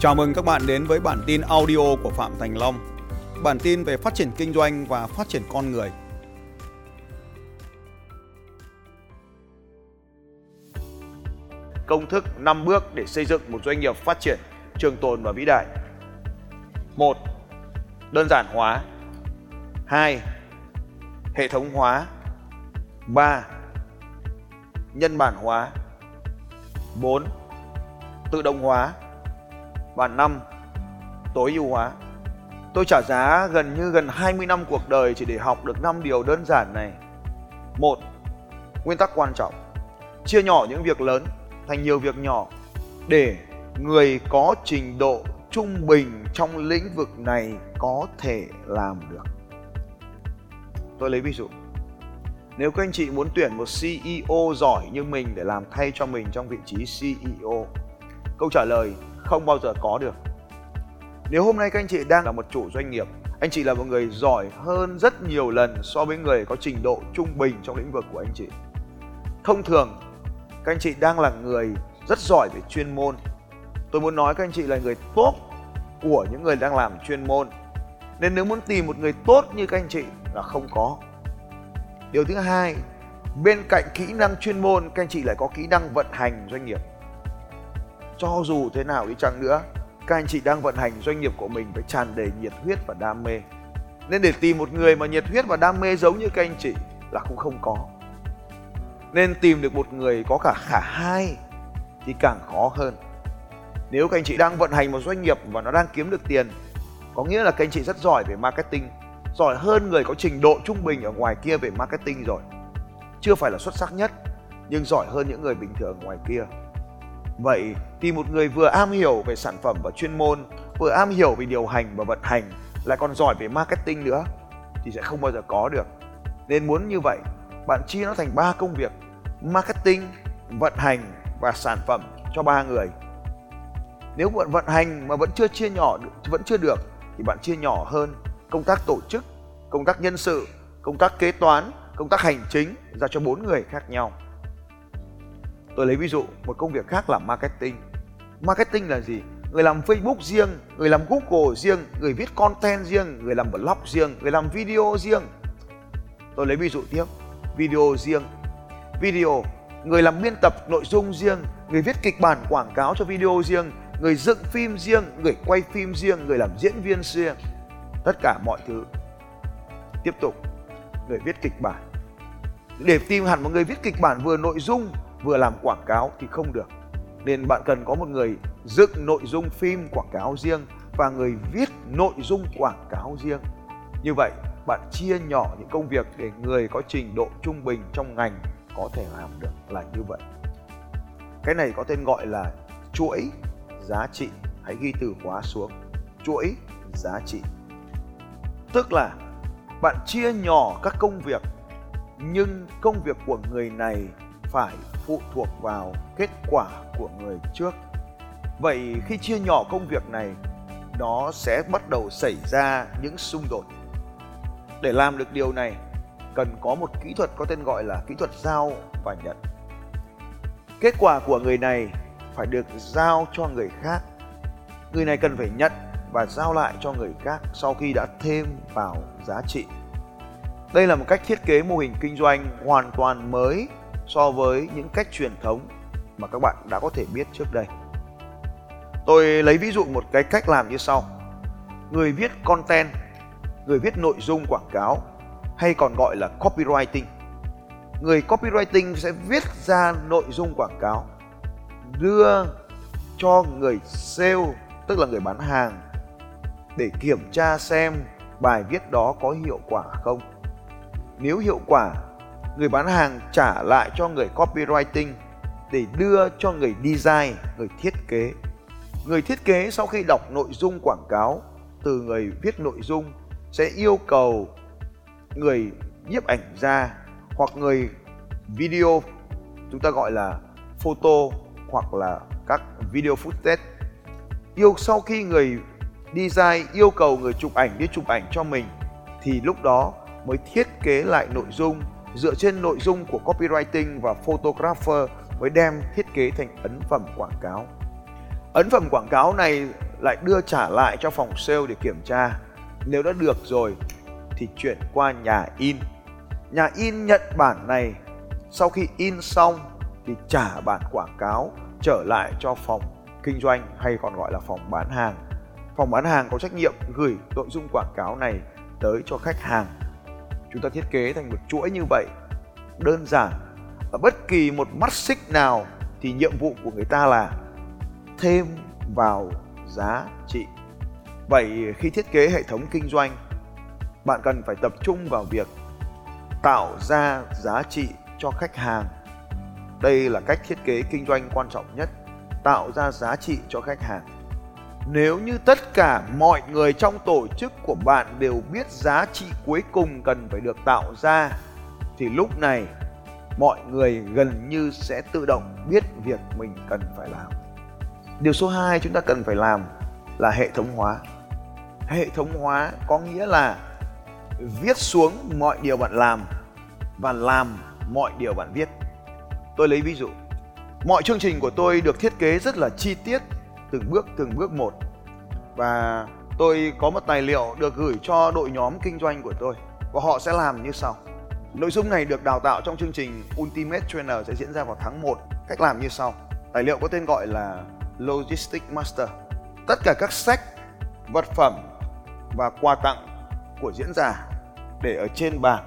Chào mừng các bạn đến với bản tin audio của Phạm Thành Long. Bản tin về phát triển kinh doanh và phát triển con người. Công thức 5 bước để xây dựng một doanh nghiệp phát triển, trường tồn và vĩ đại. 1. Đơn giản hóa. 2. Hệ thống hóa. 3. Nhân bản hóa. 4. Tự động hóa và năm tối ưu hóa. Tôi trả giá gần như gần 20 năm cuộc đời chỉ để học được 5 điều đơn giản này. Một, nguyên tắc quan trọng. Chia nhỏ những việc lớn thành nhiều việc nhỏ để người có trình độ trung bình trong lĩnh vực này có thể làm được. Tôi lấy ví dụ. Nếu các anh chị muốn tuyển một CEO giỏi như mình để làm thay cho mình trong vị trí CEO, câu trả lời không bao giờ có được. Nếu hôm nay các anh chị đang là một chủ doanh nghiệp, anh chị là một người giỏi hơn rất nhiều lần so với người có trình độ trung bình trong lĩnh vực của anh chị. Thông thường, các anh chị đang là người rất giỏi về chuyên môn. Tôi muốn nói các anh chị là người tốt của những người đang làm chuyên môn. Nên nếu muốn tìm một người tốt như các anh chị là không có. Điều thứ hai, bên cạnh kỹ năng chuyên môn, các anh chị lại có kỹ năng vận hành doanh nghiệp cho dù thế nào đi chăng nữa, các anh chị đang vận hành doanh nghiệp của mình phải tràn đầy nhiệt huyết và đam mê. Nên để tìm một người mà nhiệt huyết và đam mê giống như các anh chị là cũng không có. Nên tìm được một người có cả cả hai thì càng khó hơn. Nếu các anh chị đang vận hành một doanh nghiệp và nó đang kiếm được tiền, có nghĩa là các anh chị rất giỏi về marketing, giỏi hơn người có trình độ trung bình ở ngoài kia về marketing rồi. Chưa phải là xuất sắc nhất, nhưng giỏi hơn những người bình thường ở ngoài kia. Vậy thì một người vừa am hiểu về sản phẩm và chuyên môn, vừa am hiểu về điều hành và vận hành, lại còn giỏi về marketing nữa thì sẽ không bao giờ có được. Nên muốn như vậy, bạn chia nó thành ba công việc: marketing, vận hành và sản phẩm cho ba người. Nếu bạn vận hành mà vẫn chưa chia nhỏ vẫn chưa được thì bạn chia nhỏ hơn công tác tổ chức, công tác nhân sự, công tác kế toán, công tác hành chính ra cho bốn người khác nhau tôi lấy ví dụ một công việc khác là marketing. Marketing là gì? Người làm facebook riêng, người làm google riêng, người viết content riêng, người làm blog riêng, người làm video riêng. Tôi lấy ví dụ tiếp. Video riêng. Video. Người làm biên tập nội dung riêng, người viết kịch bản quảng cáo cho video riêng, người dựng phim riêng, người quay phim riêng, người làm diễn viên riêng. Tất cả mọi thứ. Tiếp tục. Người viết kịch bản. Để tìm hẳn một người viết kịch bản vừa nội dung vừa làm quảng cáo thì không được. Nên bạn cần có một người dựng nội dung phim quảng cáo riêng và người viết nội dung quảng cáo riêng. Như vậy, bạn chia nhỏ những công việc để người có trình độ trung bình trong ngành có thể làm được là như vậy. Cái này có tên gọi là chuỗi giá trị. Hãy ghi từ khóa xuống. Chuỗi giá trị. Tức là bạn chia nhỏ các công việc, nhưng công việc của người này phải phụ thuộc vào kết quả của người trước. Vậy khi chia nhỏ công việc này, nó sẽ bắt đầu xảy ra những xung đột. Để làm được điều này, cần có một kỹ thuật có tên gọi là kỹ thuật giao và nhận. Kết quả của người này phải được giao cho người khác. Người này cần phải nhận và giao lại cho người khác sau khi đã thêm vào giá trị. Đây là một cách thiết kế mô hình kinh doanh hoàn toàn mới so với những cách truyền thống mà các bạn đã có thể biết trước đây. Tôi lấy ví dụ một cái cách làm như sau. Người viết content, người viết nội dung quảng cáo hay còn gọi là copywriting. Người copywriting sẽ viết ra nội dung quảng cáo đưa cho người sale tức là người bán hàng để kiểm tra xem bài viết đó có hiệu quả không. Nếu hiệu quả người bán hàng trả lại cho người copywriting để đưa cho người design, người thiết kế. Người thiết kế sau khi đọc nội dung quảng cáo từ người viết nội dung sẽ yêu cầu người nhiếp ảnh ra hoặc người video chúng ta gọi là photo hoặc là các video footage yêu sau khi người design yêu cầu người chụp ảnh đi chụp ảnh cho mình thì lúc đó mới thiết kế lại nội dung dựa trên nội dung của copywriting và photographer mới đem thiết kế thành ấn phẩm quảng cáo. Ấn phẩm quảng cáo này lại đưa trả lại cho phòng sale để kiểm tra. Nếu đã được rồi thì chuyển qua nhà in. Nhà in nhận bản này, sau khi in xong thì trả bản quảng cáo trở lại cho phòng kinh doanh hay còn gọi là phòng bán hàng. Phòng bán hàng có trách nhiệm gửi nội dung quảng cáo này tới cho khách hàng. Chúng ta thiết kế thành một chuỗi như vậy, đơn giản. Ở bất kỳ một mắt xích nào thì nhiệm vụ của người ta là thêm vào giá trị. Vậy khi thiết kế hệ thống kinh doanh, bạn cần phải tập trung vào việc tạo ra giá trị cho khách hàng. Đây là cách thiết kế kinh doanh quan trọng nhất, tạo ra giá trị cho khách hàng. Nếu như tất cả mọi người trong tổ chức của bạn đều biết giá trị cuối cùng cần phải được tạo ra thì lúc này mọi người gần như sẽ tự động biết việc mình cần phải làm. Điều số 2 chúng ta cần phải làm là hệ thống hóa. Hệ thống hóa có nghĩa là viết xuống mọi điều bạn làm và làm mọi điều bạn viết. Tôi lấy ví dụ. Mọi chương trình của tôi được thiết kế rất là chi tiết, từng bước từng bước một. Và tôi có một tài liệu được gửi cho đội nhóm kinh doanh của tôi và họ sẽ làm như sau. Nội dung này được đào tạo trong chương trình Ultimate Trainer sẽ diễn ra vào tháng 1. Cách làm như sau. Tài liệu có tên gọi là Logistics Master. Tất cả các sách, vật phẩm và quà tặng của diễn giả để ở trên bàn.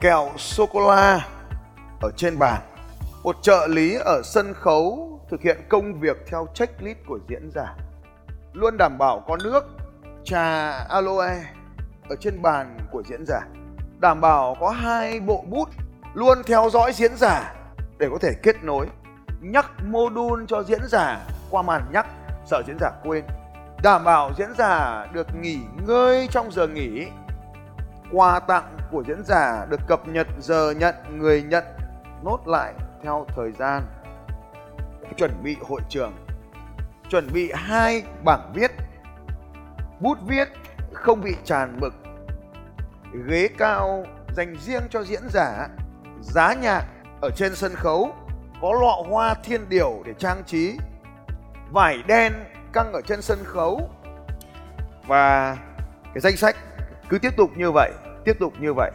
Kẹo sô cô la ở trên bàn. Một trợ lý ở sân khấu thực hiện công việc theo checklist của diễn giả. Luôn đảm bảo có nước, trà aloe ở trên bàn của diễn giả. Đảm bảo có hai bộ bút luôn theo dõi diễn giả để có thể kết nối nhắc module cho diễn giả qua màn nhắc sợ diễn giả quên đảm bảo diễn giả được nghỉ ngơi trong giờ nghỉ quà tặng của diễn giả được cập nhật giờ nhận người nhận nốt lại theo thời gian chuẩn bị hội trường. Chuẩn bị hai bảng viết, bút viết không bị tràn mực. Ghế cao dành riêng cho diễn giả. Giá nhạc ở trên sân khấu. Có lọ hoa thiên điều để trang trí. Vải đen căng ở trên sân khấu. Và cái danh sách cứ tiếp tục như vậy, tiếp tục như vậy.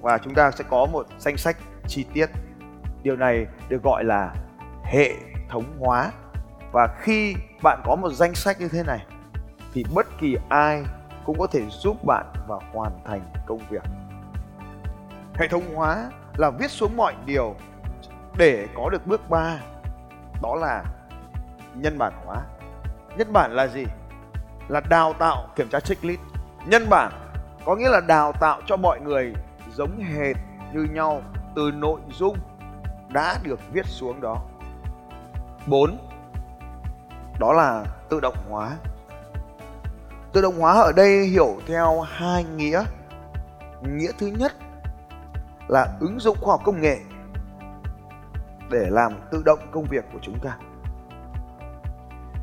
Và chúng ta sẽ có một danh sách chi tiết. Điều này được gọi là hệ thống hóa. Và khi bạn có một danh sách như thế này, thì bất kỳ ai cũng có thể giúp bạn và hoàn thành công việc. Hệ thống hóa là viết xuống mọi điều để có được bước 3 đó là nhân bản hóa. Nhân bản là gì? Là đào tạo kiểm tra checklist. Nhân bản có nghĩa là đào tạo cho mọi người giống hệt như nhau từ nội dung đã được viết xuống đó. 4 đó là tự động hóa. Tự động hóa ở đây hiểu theo hai nghĩa. Nghĩa thứ nhất là ứng dụng khoa học công nghệ để làm tự động công việc của chúng ta.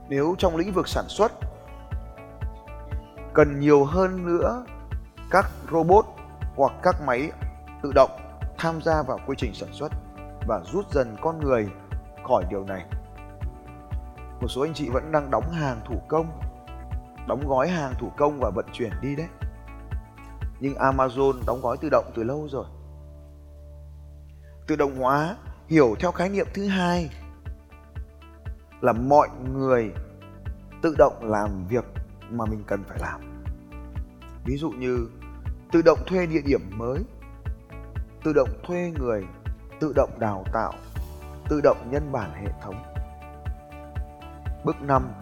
Nếu trong lĩnh vực sản xuất cần nhiều hơn nữa các robot hoặc các máy tự động tham gia vào quy trình sản xuất và rút dần con người khỏi điều này một số anh chị vẫn đang đóng hàng thủ công, đóng gói hàng thủ công và vận chuyển đi đấy. Nhưng amazon đóng gói tự động từ lâu rồi. Tự động hóa, hiểu theo khái niệm thứ hai là mọi người tự động làm việc mà mình cần phải làm. Ví dụ như tự động thuê địa điểm mới, tự động thuê người, tự động đào tạo, tự động nhân bản hệ thống bước 5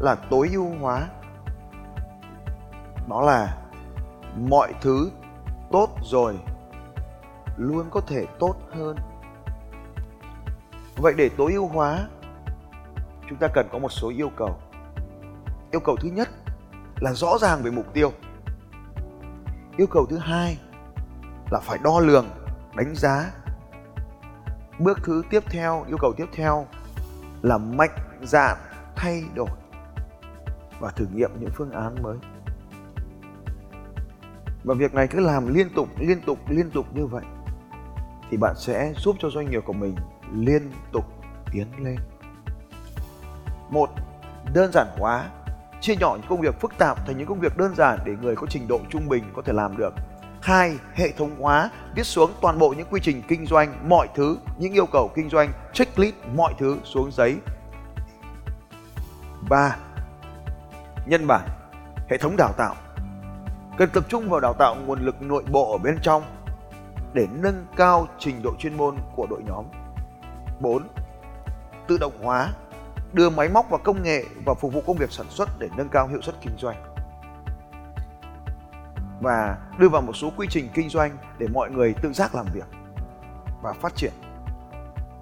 là tối ưu hóa. Đó là mọi thứ tốt rồi luôn có thể tốt hơn. Vậy để tối ưu hóa, chúng ta cần có một số yêu cầu. Yêu cầu thứ nhất là rõ ràng về mục tiêu. Yêu cầu thứ hai là phải đo lường, đánh giá. Bước thứ tiếp theo, yêu cầu tiếp theo là mạnh dạn, thay đổi và thử nghiệm những phương án mới và việc này cứ làm liên tục liên tục liên tục như vậy thì bạn sẽ giúp cho doanh nghiệp của mình liên tục tiến lên một, đơn giản hóa, chia nhỏ những công việc phức tạp thành những công việc đơn giản để người có trình độ trung bình có thể làm được. Hai, hệ thống hóa, viết xuống toàn bộ những quy trình kinh doanh, mọi thứ, những yêu cầu kinh doanh, checklist mọi thứ xuống giấy. Ba, nhân bản, hệ thống đào tạo. Cần tập trung vào đào tạo nguồn lực nội bộ ở bên trong để nâng cao trình độ chuyên môn của đội nhóm. 4. Tự động hóa, đưa máy móc và công nghệ vào phục vụ công việc sản xuất để nâng cao hiệu suất kinh doanh. Và đưa vào một số quy trình kinh doanh để mọi người tự giác làm việc và phát triển.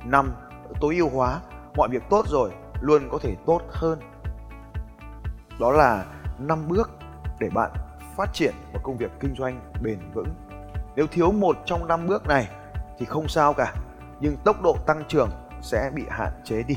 năm Tối ưu hóa, mọi việc tốt rồi luôn có thể tốt hơn. Đó là năm bước để bạn phát triển một công việc kinh doanh bền vững. Nếu thiếu một trong năm bước này thì không sao cả, nhưng tốc độ tăng trưởng sẽ bị hạn chế đi.